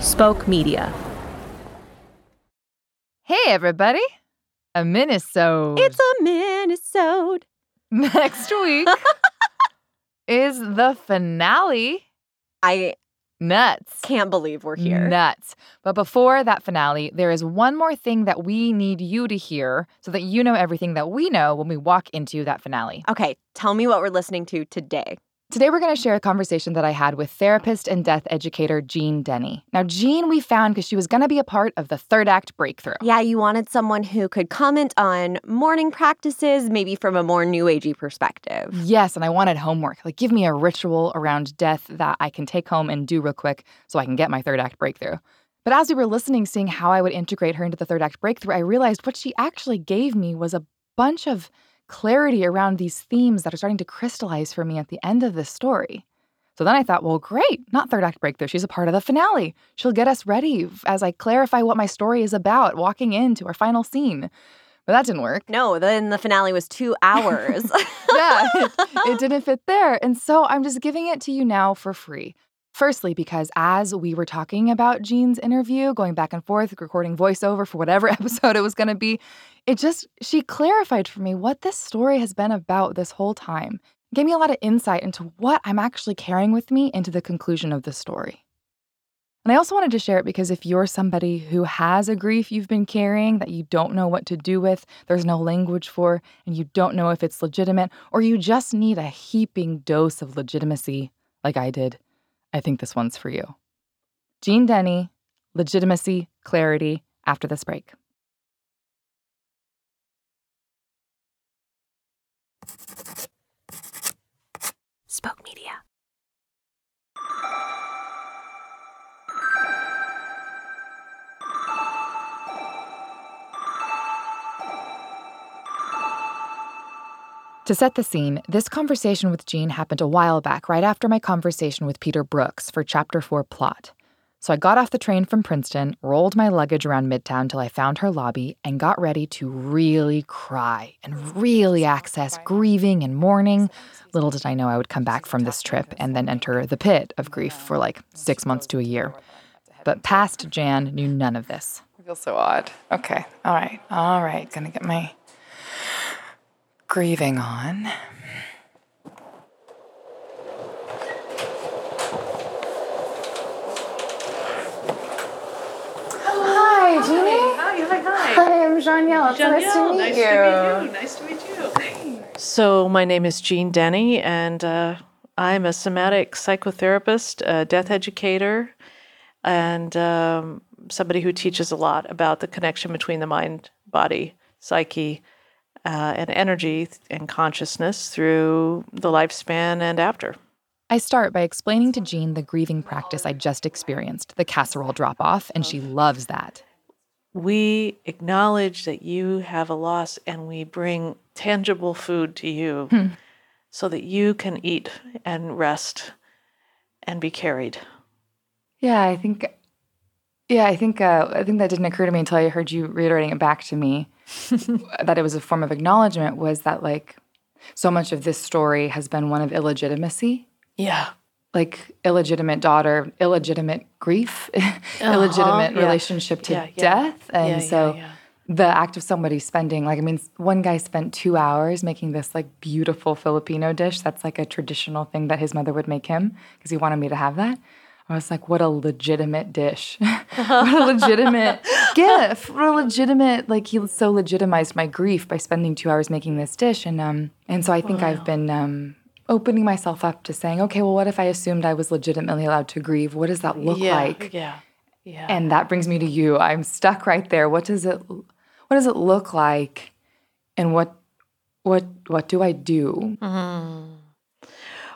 Spoke Media. Hey, everybody. A Minnesota. It's a Minnesota. Next week is the finale. I Nuts. can't believe we're here. Nuts. But before that finale, there is one more thing that we need you to hear so that you know everything that we know when we walk into that finale. Okay, tell me what we're listening to today. Today, we're going to share a conversation that I had with therapist and death educator Jeanne Denney. Now, Jeanne, we found because she was going to be a part of the third act breakthrough. Yeah, you wanted someone who could comment on mourning practices, maybe from a more new agey perspective. Yes, and I wanted homework. Like, give me a ritual around death that I can take home and do real quick so I can get my third act breakthrough. But as we were listening, seeing how I would integrate her into the third act breakthrough, I realized what she actually gave me was a bunch of clarity around these themes that are starting to crystallize for me at the end of this story. So then I thought, well, great, not third act breakthrough. She's a part of the finale. She'll get us ready as I clarify what my story is about, walking into our final scene. But that didn't work. No, then the finale was two hours. yeah, it, it didn't fit there. And so I'm just giving it to you now for free. Firstly, because as we were talking about Jeanne's interview, going back and forth, recording voiceover for whatever episode it was going to be, it just, she clarified for me what this story has been about this whole time. Gave me a lot of insight into what I'm actually carrying with me into the conclusion of the story. And I also wanted to share it because if you're somebody who has a grief you've been carrying that you don't know what to do with, there's no language for, and you don't know if it's legitimate, or you just need a heaping dose of legitimacy, like I did, I think this one's for you. Jeanne Denney, Legitimacy, Clarity, after this break. To set the scene, this conversation with Jeanne happened a while back, right after my conversation with Peter Brooks for Chapter 4 plot. So I got off the train from Princeton, rolled my luggage around Midtown till I found her lobby, and got ready to really cry and really access grieving and mourning. Little did I know I would come back from this trip and then enter the pit of grief for like six months to a year. But past Jan knew none of this. I feel so odd. Okay, all right, all right, gonna get my grieving on. Hi, Jeannie. Hi, hi, hi. Hi, I'm Janielle. It's nice to meet nice you. to meet you. Nice to meet you. So, my name is Jeanne Denney, and uh, I'm a somatic psychotherapist, a death educator, and um, somebody who teaches a lot about the connection between the mind, body, psyche, uh, and energy and consciousness through the lifespan and after. I start by explaining to Jeanne the grieving practice I just experienced, the casserole drop off, and she loves that. We acknowledge that you have a loss and we bring tangible food to you so that you can eat and rest and be carried. Yeah, I think. Yeah, I think. Uh, I think that didn't occur to me until I heard you reiterating it back to me. that it was a form of acknowledgement. Was that like so much of this story has been one of illegitimacy, Yeah. like illegitimate daughter, illegitimate grief, uh-huh. illegitimate yeah. relationship to Yeah, yeah. death, and so. The act of somebody spending, like, I mean, one guy spent two hours making this, like, beautiful Filipino dish. That's like a traditional thing that his mother would make him because he wanted me to have that. I was like, what a legitimate dish. what a legitimate gift. What a legitimate, like, he so legitimized my grief by spending two hours making this dish. And, um, and so I think I've been, um, opening myself up to saying, okay, well, what if I assumed I was legitimately allowed to grieve? What does that look yeah, like? Yeah. Yeah. And that brings me to you. I'm stuck right there. What does it what does it look like and what what what do I do?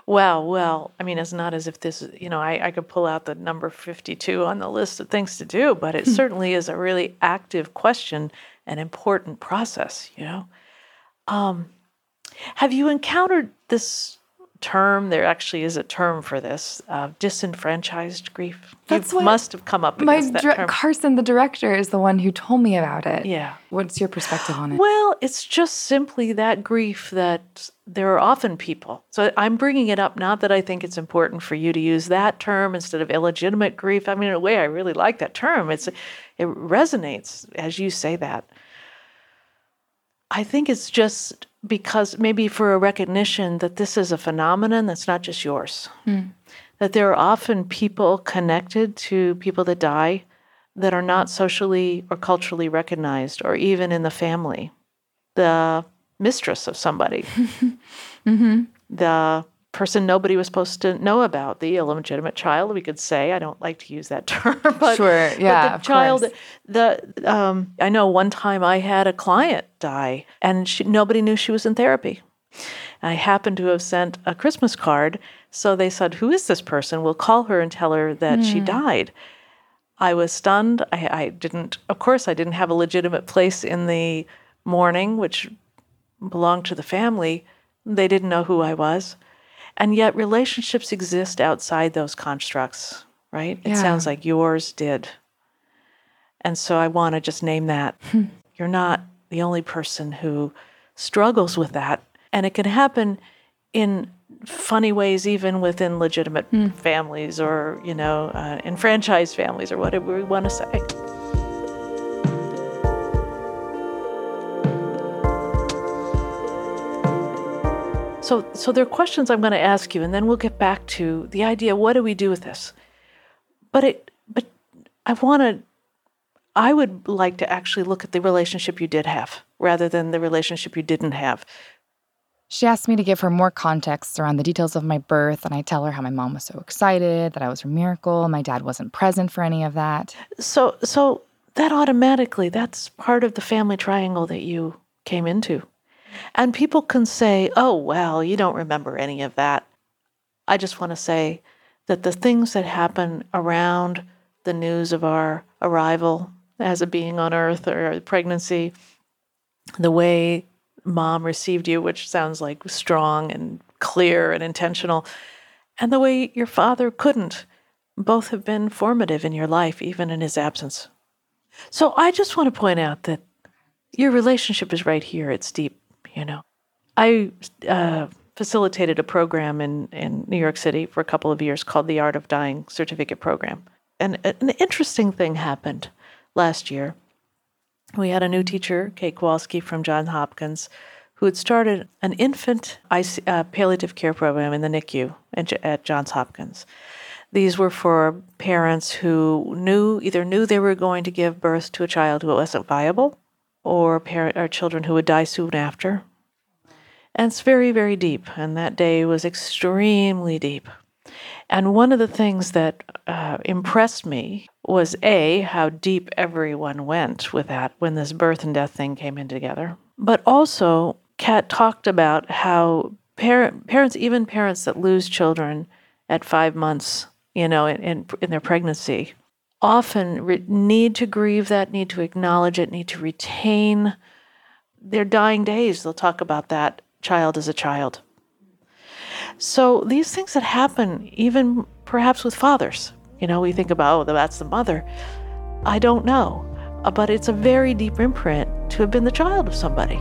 Well, well, I mean, it's not as if this, is- you know, I, I could pull out the number 52 on the list of things to do, but it certainly is a really active question and important process, you know. Um, have you encountered this term. There actually is a term for this uh, disenfranchised grief. That's you must have come up My that dir- term. Carson, the director, is the one who told me about it. Yeah. What's your perspective on it? Well, it's just simply that grief that there are often people. So I'm bringing it up not that I think it's important for you to use that term instead of illegitimate grief. I mean, in a way, I really like that term. It's it resonates as you say that. I think it's just because maybe for a recognition that this is a phenomenon that's not just yours. Hmm. That there are often people connected to people that die that are not socially or culturally recognized or even in the family. The mistress of somebody, mm-hmm. the person nobody was supposed to know about, the illegitimate child, we could say. I don't like to use that term, but, Sure, but yeah, the of child, course. the um, I know one time I had a client die, and she, nobody knew she was in therapy. I happened to have sent a Christmas card, so they said, "Who is this person? We'll call her and tell her that she died." I was stunned. I, I didn't, of course, I didn't have a legitimate place in the mourning, which belonged to the family. They didn't know who I was. And yet, relationships exist outside those constructs, right? It sounds like yours did. And so I want to just name that. You're not the only person who struggles with that. And it can happen in funny ways, even within legitimate families or, you know, uh, enfranchised families or whatever we want to say. So, so there are questions I'm going to ask you, and then we'll get back to the idea: what do we do with this? But it, but I want to. I would like to actually look at the relationship you did have, rather than the relationship you didn't have. She asked me to give her more context around the details of my birth, and I tell her how my mom was so excited that I was her miracle. My dad wasn't present for any of that. So, so that automatically, that's part of the family triangle that you came into. And people can say, oh, well, you don't remember any of that. I just want to say that the things that happen around the news of our arrival as a being on earth or pregnancy, the way mom received you, which sounds like strong and clear and intentional, and the way your father couldn't, both have been formative in your life, even in his absence. So I just want to point out that your relationship is right here. It's deep, you know. I uh, facilitated a program in, in New York City for a couple of years called the Art of Dying Certificate Program. And an interesting thing happened last year. We had a new teacher, Kate Kowalski from Johns Hopkins, who had started an infant IC, uh, palliative care program in the NICU at, at Johns Hopkins. These were for parents who knew either knew they were going to give birth to a child who wasn't viable, or parent or children who would die soon after. And it's very, very deep. And that day was extremely deep. And one of the things that uh, impressed me was A, how deep everyone went with that when this birth and death thing came in together. But also, Kat talked about how parent, parents, even parents that lose children at five months, you know, in, in, in their pregnancy, often re- need to grieve that, need to acknowledge it, need to retain their dying days. They'll talk about that child as a child. So these things that happen, even perhaps with fathers, you know, we think about, oh, that's the mother. I don't know. Uh, But it's a very deep imprint to have been the child of somebody.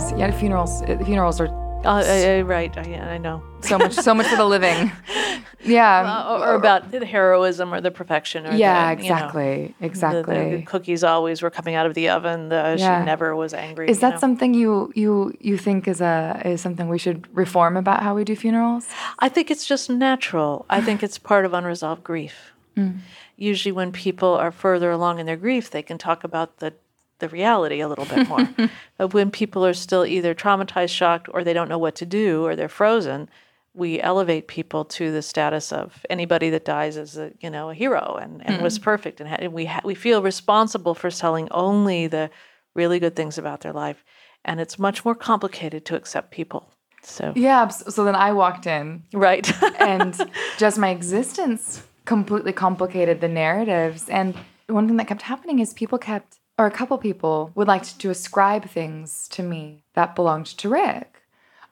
Because yeah, funerals uh, funerals are Uh, I- I- right, I, I know. so much so much for the living. Yeah. Uh, or, or about the heroism or the perfection. Or yeah, the, you know, exactly. the- the- exactly. The, cookies always were coming out of the oven. The, Yeah. She never was angry. is that know. something you you you think is a is something we should reform about how we do funerals? I think it's just natural. I think it's part of unresolved grief. Mm. Usually, when people are further along in their grief, they can talk about the the reality a little bit more. but when people are still either traumatized, shocked, or they don't know what to do, or they're frozen, we elevate people to the status of anybody that dies as a you know a hero and, and was mm. perfect, and, ha- and we ha- we feel responsible for telling only the really good things about their life, and it's much more complicated to accept people. So Yeah. So then I walked in right. and just my existence completely complicated the narratives. And one thing that kept happening is people kept, or a couple people would like to ascribe things to me that belonged to Rick.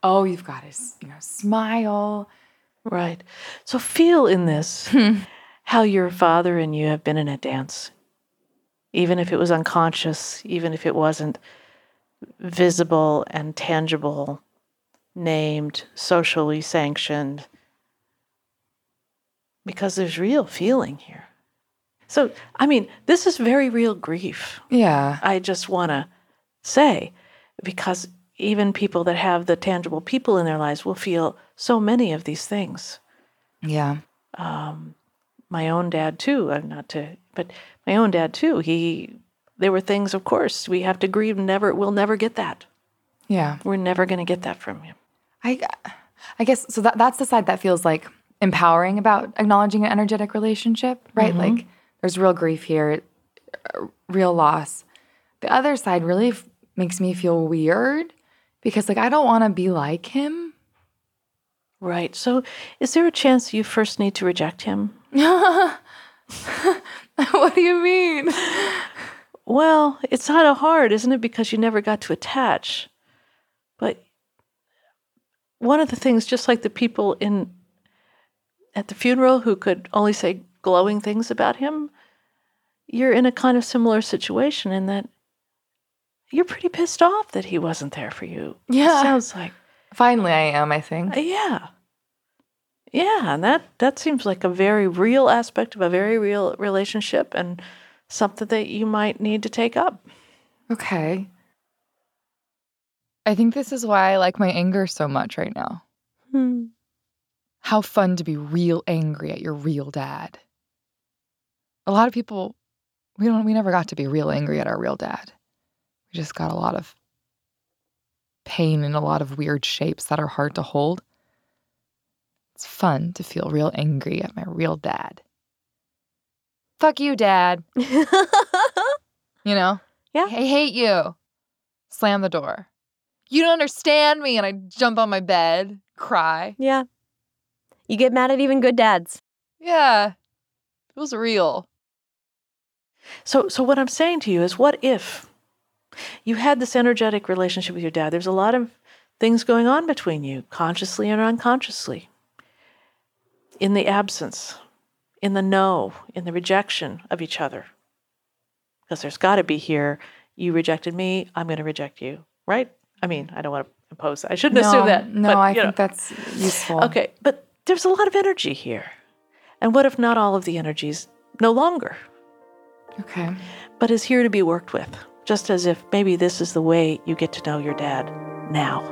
Oh, you've got his, you know, smile. Right. So feel in this hmm. how your father and you have been in a dance, even if it was unconscious, even if it wasn't visible and tangible, named, socially sanctioned, because there's real feeling here. So, I mean, this is very real grief. Yeah. I just want to say, because even people that have the tangible people in their lives will feel so many of these things. Yeah. Um, my own dad too. I'm not to, but my own dad too. He, there were things. Of course, we have to grieve. Never, we'll never get that. Yeah. We're never going to get that from him. I, I guess so. That that's the side that feels like empowering about acknowledging an energetic relationship, right? Like there's real grief here, real loss. The other side really f- makes me feel weird because like I don't want to be like him. Right. So, is there a chance you first need to reject him? what do you mean? Well, it's kind of hard, isn't it? Because you never got to attach. But one of the things, just like the people in at the funeral who could only say glowing things about him, you're in a kind of similar situation in that you're pretty pissed off that he wasn't there for you. It Yeah. sounds like Finally, I am. I think. uh, yeah. Yeah, and that that seems like a very real aspect of a very real relationship and something that you might need to take up. Okay. I think this is why I like my anger so much right now. Hmm. How fun to be real angry at your real dad. A lot of people we don't we never got to be real angry at our real dad. We just got a lot of pain in a lot of weird shapes that are hard to hold. It's fun to feel real angry at my real dad. Fuck you, dad. You know? Yeah. I hate you. Slam the door. You don't understand me. And I jump on my bed, cry. yeah. You get mad at even good dads. Yeah. It was real. So, so what I'm saying to you is, what if you had this energetic relationship with your dad? There's a lot of things going on between you, consciously and unconsciously. In the absence, in the no, in the rejection of each other. Because there's got to be here, you rejected me, I'm going to reject you, right? I mean, I don't want to impose. I shouldn't no, assume that. No, but, I you think that's useful. Okay, but there's a lot of energy here. And what if not all of the energies no longer? Okay. but is here to be worked with, just as if maybe this is the way you get to know your dad now.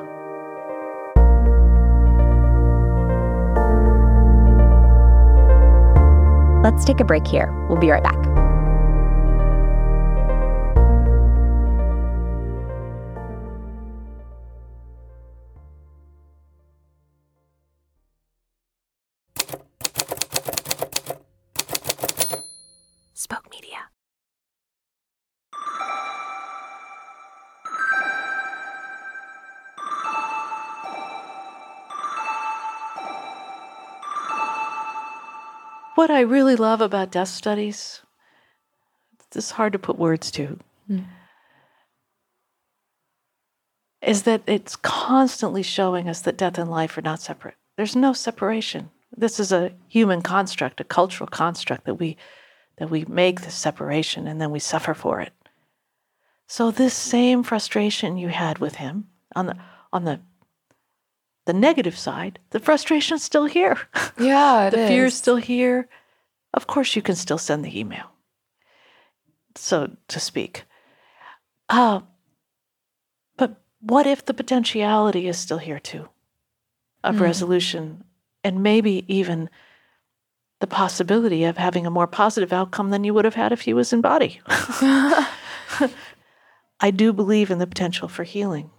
Let's take a break here. We'll be right back. What I really love about death studies, it's hard to put words to, hmm. is that it's constantly showing us that death and life are not separate. There's no separation. This is a human construct, a cultural construct that we that we make this separation and then we suffer for it. So this same frustration you had with him on the on the the negative side, the frustration's still here. Yeah, it the fear's is. still here. Of course, you can still send the email, so to speak. Uh, but what if the potentiality is still here too of Mm. resolution and maybe even the possibility of having a more positive outcome than you would have had if he was in body? I do believe in the potential for healing,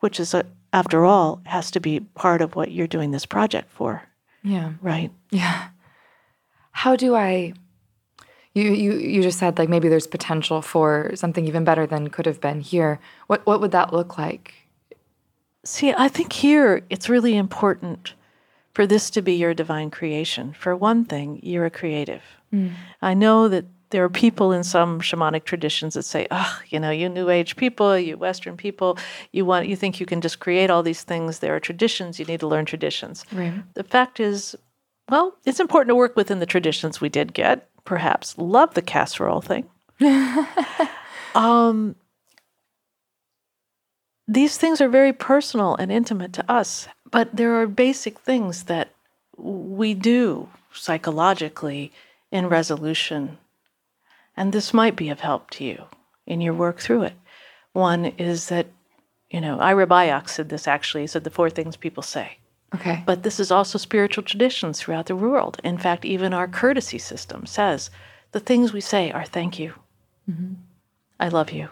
which is, a, after all, has to be part of what you're doing this project for, Yeah. right? Yeah. How do I you you you just said like maybe there's potential for something even better than could have been here. What what would that look like? See, I think here it's really important for this to be your divine creation. For one thing, you're a creative. Mm. I know that there are people in some shamanic traditions that say, "Oh, you know, you New Age people, you Western people, you want, you think you can just create all these things. There are traditions. You need to learn traditions." Right. The fact is, well, it's important to work within the traditions we did get. Perhaps love the casserole thing. um, these things are very personal and intimate to us, but there are basic things that we do psychologically in resolution. And this might be of help to you in your work through it. One is that, you know, Ira Byock said this actually, he said the four things people say. Okay. But this is also spiritual traditions throughout the world. In fact, even our courtesy system says the things we say are thank you. Mm-hmm. I love you.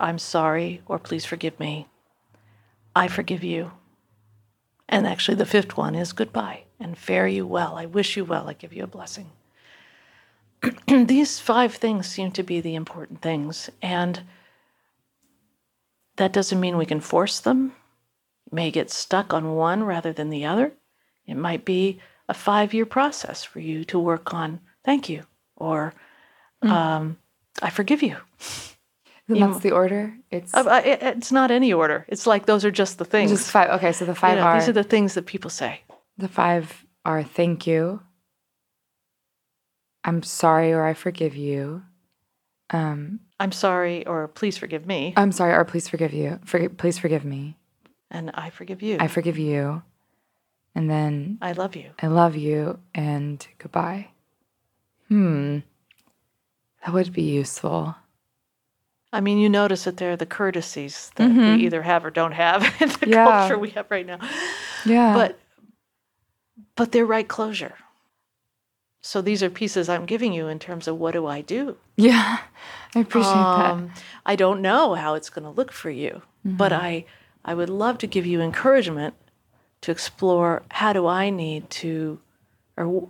I'm sorry, or please forgive me. I forgive you. And actually, the fifth one is goodbye and fare you well. I wish you well. I give you a blessing. These five things seem to be the important things. And that doesn't mean we can force them. You may get stuck on one rather than the other. It might be a five year process for you to work on thank you or um, I forgive you. You- that's the order. It's Uh, it- it's not any order. It's like those are just the things. just five. Okay, so the You five know, are these are the things that people say. the five are thank you. I'm sorry or I forgive you. Um, I'm sorry, or please forgive me, I'm sorry or please forgive you. Forgive, please forgive me. and I forgive you. I forgive you. And then I love you. I love you and goodbye. Hmm. That would be useful. I mean, you notice that there are the courtesies that Mhm. we either have or don't have in the Yeah. culture we have right now. Yeah. But but they're right closure. So these are pieces I'm giving you in terms of what do I do? yeah, I appreciate Um, I don't know how it's going to look for you, but I I would love to give you encouragement to explore how do I need to, or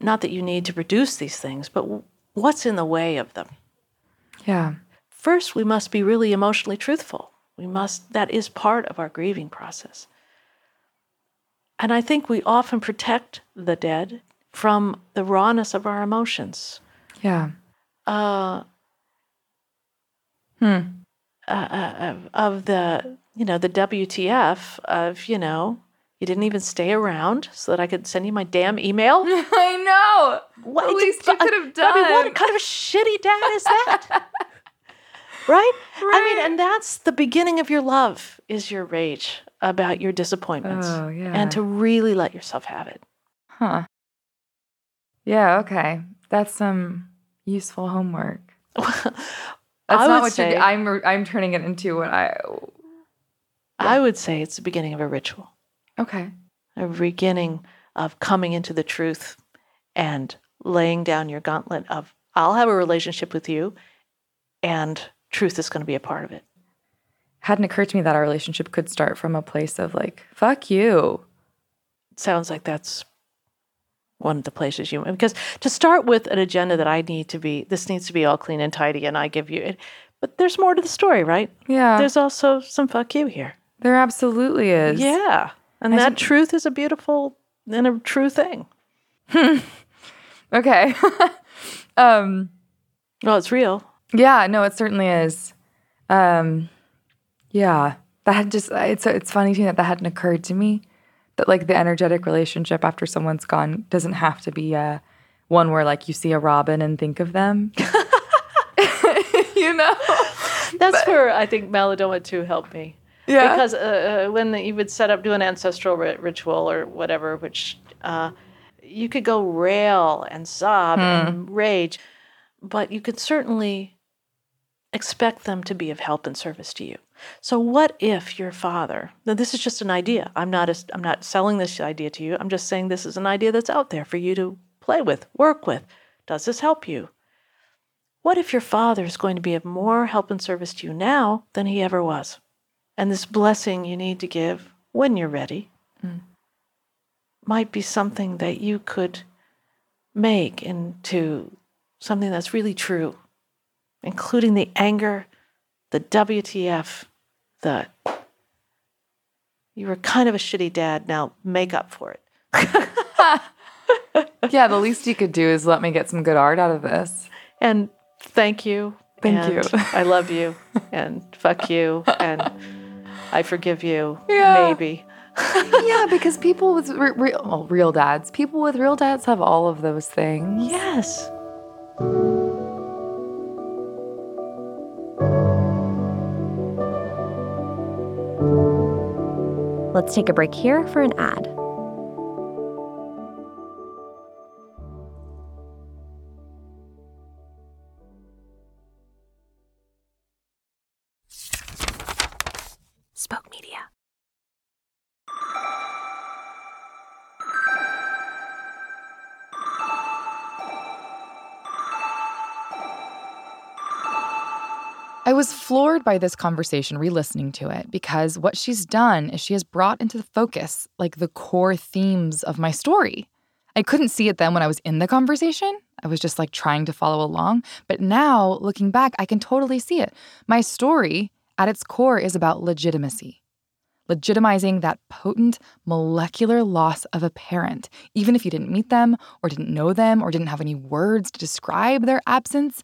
not that you need to produce these things, but what's in the way of them. Yeah. First, we must be really emotionally truthful. We must, that is part of our grieving process. And I think we often protect the dead from the rawness of our emotions. Yeah. Uh, Hmm. uh, uh, of, the, you know, the WTF of, you know, you didn't even stay around so that I could send you my damn email. I know. What The least you could have I mean, what kind of a shitty dad is that? right? right? I mean, and that's the beginning of your love is your rage about your disappointments. Oh, yeah. And to really let yourself have it. Huh. Yeah, okay. That's some useful homework. That's I not what say, you're I'm I'm turning it into what I I would say it's the beginning of a ritual. Okay. a beginning of coming into the truth and laying down your gauntlet of I'll have a relationship with you and truth is going to be a part of it. Hadn't occurred to me that our relationship could start from a place of like, fuck you. Sounds like that's one of the places you because to start with an agenda that I need to be this needs to be all clean and tidy and I give you it but there's more to the story, right? Yeah. There's also some fuck you here. there absolutely is. Yeah. And I that truth is a beautiful and a true thing. Okay. um Well, it's real. yeah, no, it certainly is. Um yeah. That had just it's it's funny to me that that hadn't occurred to me. That like the energetic relationship after someone's gone doesn't have to be uh one where like you see a robin and think of them. you know? That's where I think Malidoma 2 helped me. Yeah. Because uh, uh, when you would set up, do an ancestral ri- ritual or whatever, which uh, you could go rail and sob and rage, but you could certainly expect them to be of help and service to you. So, what if your father? Now, this is just an idea. I'm not. A, I'm not selling this idea to you. I'm just saying this is an idea that's out there for you to play with, work with. Does this help you? What if your father is going to be of more help and service to you now than he ever was? And this blessing you need to give when you're ready hmm, might be something that you could make into something that's really true, including the anger, the WTF, the You were kind of a shitty dad. Now make up for it. yeah, the least you could do is let me get some good art out of this. And thank you. Thank you. I love you. And fuck you. And I forgive you. Yeah. Maybe. yeah, because people with re- real, well, real dads, people with real dads have all of those things. Yes. Let's take a break here for an ad. Floored by this conversation re listening to it because what she's done is she has brought into the focus like the core themes of my story. I couldn't see it then when I was in the conversation. I was just like trying to follow along. But now, looking back, I can totally see it. My story, at its core, is about legitimacy. Legitimizing that potent molecular loss of a parent, even if you didn't meet them or didn't know them or didn't have any words to describe their absence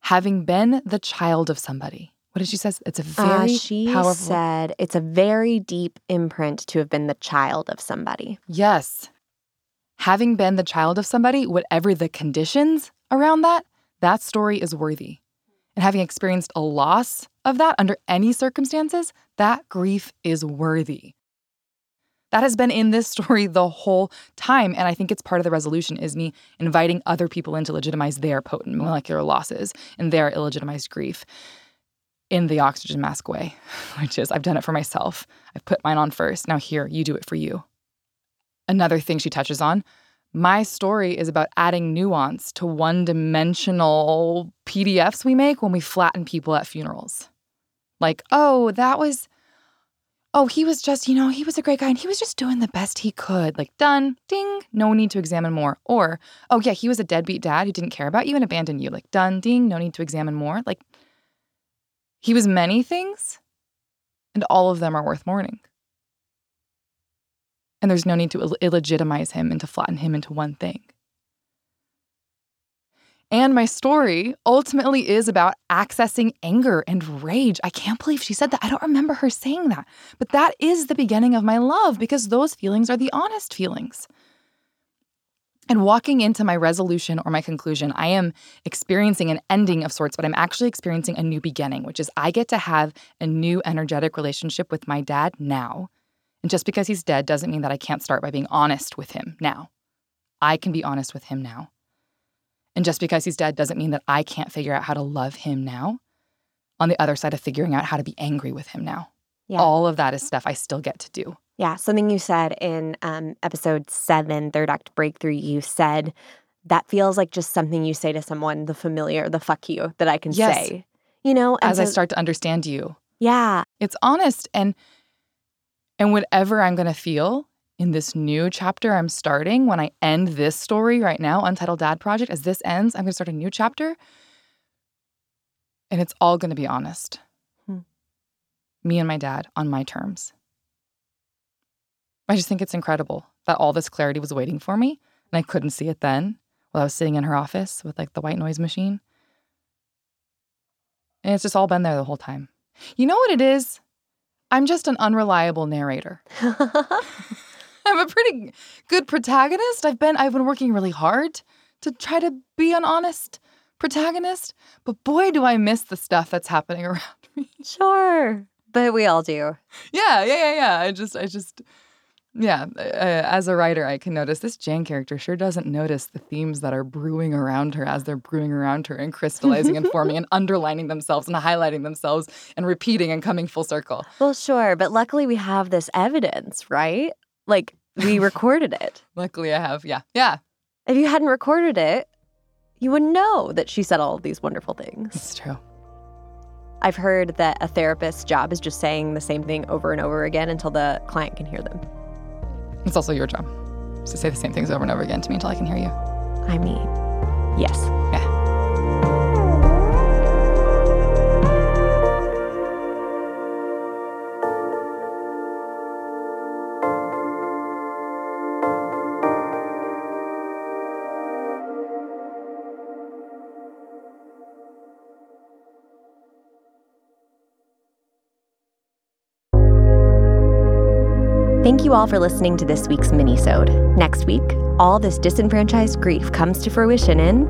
having been the child of somebody. What did she say? It's a Uh, very she powerful. said it's a very deep imprint to have been the child of somebody. yes. Having been the child of somebody, whatever the conditions around that, that story is worthy. And having experienced a loss of that under any circumstances, that grief is worthy. That has been in this story the whole time. And I think it's part of the resolution is me inviting other people in to legitimize their potent molecular losses and their illegitimized grief in the oxygen mask way, which is I've done it for myself. I've put mine on first. Now here, you do it for you. Another thing she touches on my story is about adding nuance to one dimensional PDFs we make when we flatten people at funerals. Like, oh, that was oh, he was just, you know, he was a great guy and he was just doing the best he could. Like, done, ding, no need to examine more. Or, oh, yeah, he was a deadbeat dad who didn't care about you and abandoned you. Like, done, ding, no need to examine more. Like, he was many things, and all of them are worth mourning. And there's no need to Ill- illegitimize him and to flatten him into one thing. And my story ultimately is about accessing anger and rage. I can't believe she said that. I don't remember her saying that. But that is the beginning of my love because those feelings are the honest feelings. And walking into my resolution or my conclusion, I am experiencing an ending of sorts, but I'm actually experiencing a new beginning, which is I get to have a new energetic relationship with my dad now. And just because he's dead doesn't mean that I can't start by being honest with him now. I can be honest with him now. And just because he's dead doesn't mean that I can't figure out how to love him now. On the other side of figuring out how to be angry with him now. Yeah. All of that is stuff I still get to do. Yeah, something you said in um, episode seven, third act breakthrough, you said that feels like just something you say to someone, the familiar, the fuck you that I can Yes. say. You know, and As I start to understand you, Yeah, it's honest and and whatever I'm going to feel in this new chapter I'm starting when I end this story right now, Untitled Dad Project, as this ends, I'm going to start a new chapter. And it's all going to be honest. Hmm. Me and my dad on my terms. I just think it's incredible that all this clarity was waiting for me and I couldn't see it then while I was sitting in her office with like the white noise machine. And it's just all been there the whole time. You know what it is? I'm just an unreliable narrator. I'm a pretty good protagonist. I've been I've been working really hard to try to be an honest protagonist, but boy do I miss the stuff that's happening around me. sure. But we all do. Yeah, yeah, yeah, yeah. I just I just yeah, uh, as a writer, I can notice this Jan character sure doesn't notice the themes that are brewing around her as they're brewing around her and crystallizing and forming and underlining themselves and highlighting themselves and repeating and coming full circle. Well, sure. But luckily we have this evidence, right? Like we recorded it. Luckily, I have, yeah, yeah, If you hadn't recorded it, you wouldn't know that she said all of these wonderful things. it's true. I've heard that a therapist's job is just saying the same thing over and over again until the client can hear them. It's also your job to say the same things over and over again to me until I can hear you. I mean, yes. Yeah. You all for listening to this week's minisode. Next week, all this disenfranchised grief comes to fruition in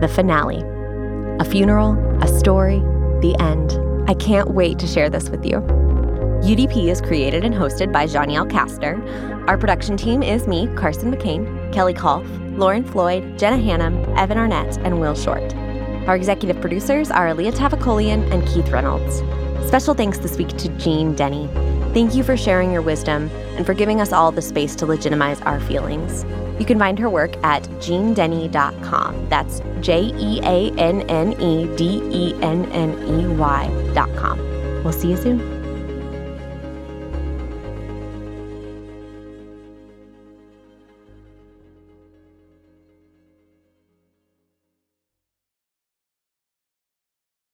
the finale. A funeral, a story, the end. I can't wait to share this with you. UDP is created and hosted by Janielle Kastner. Our production team is me, Carson McCain, Kelly Kolf, Lauren Floyd, Jenna Hannum, Evan Arnett, and Will Short. Our executive producers are Leah Tavakolian and Keith Reynolds. Special thanks this week to Jeanne Denney. Thank you for sharing your wisdom and for giving us all the space to legitimize our feelings. You can find her work at jeannedenney.com. That's J E A N N E D E N N E Y.com. We'll see you soon.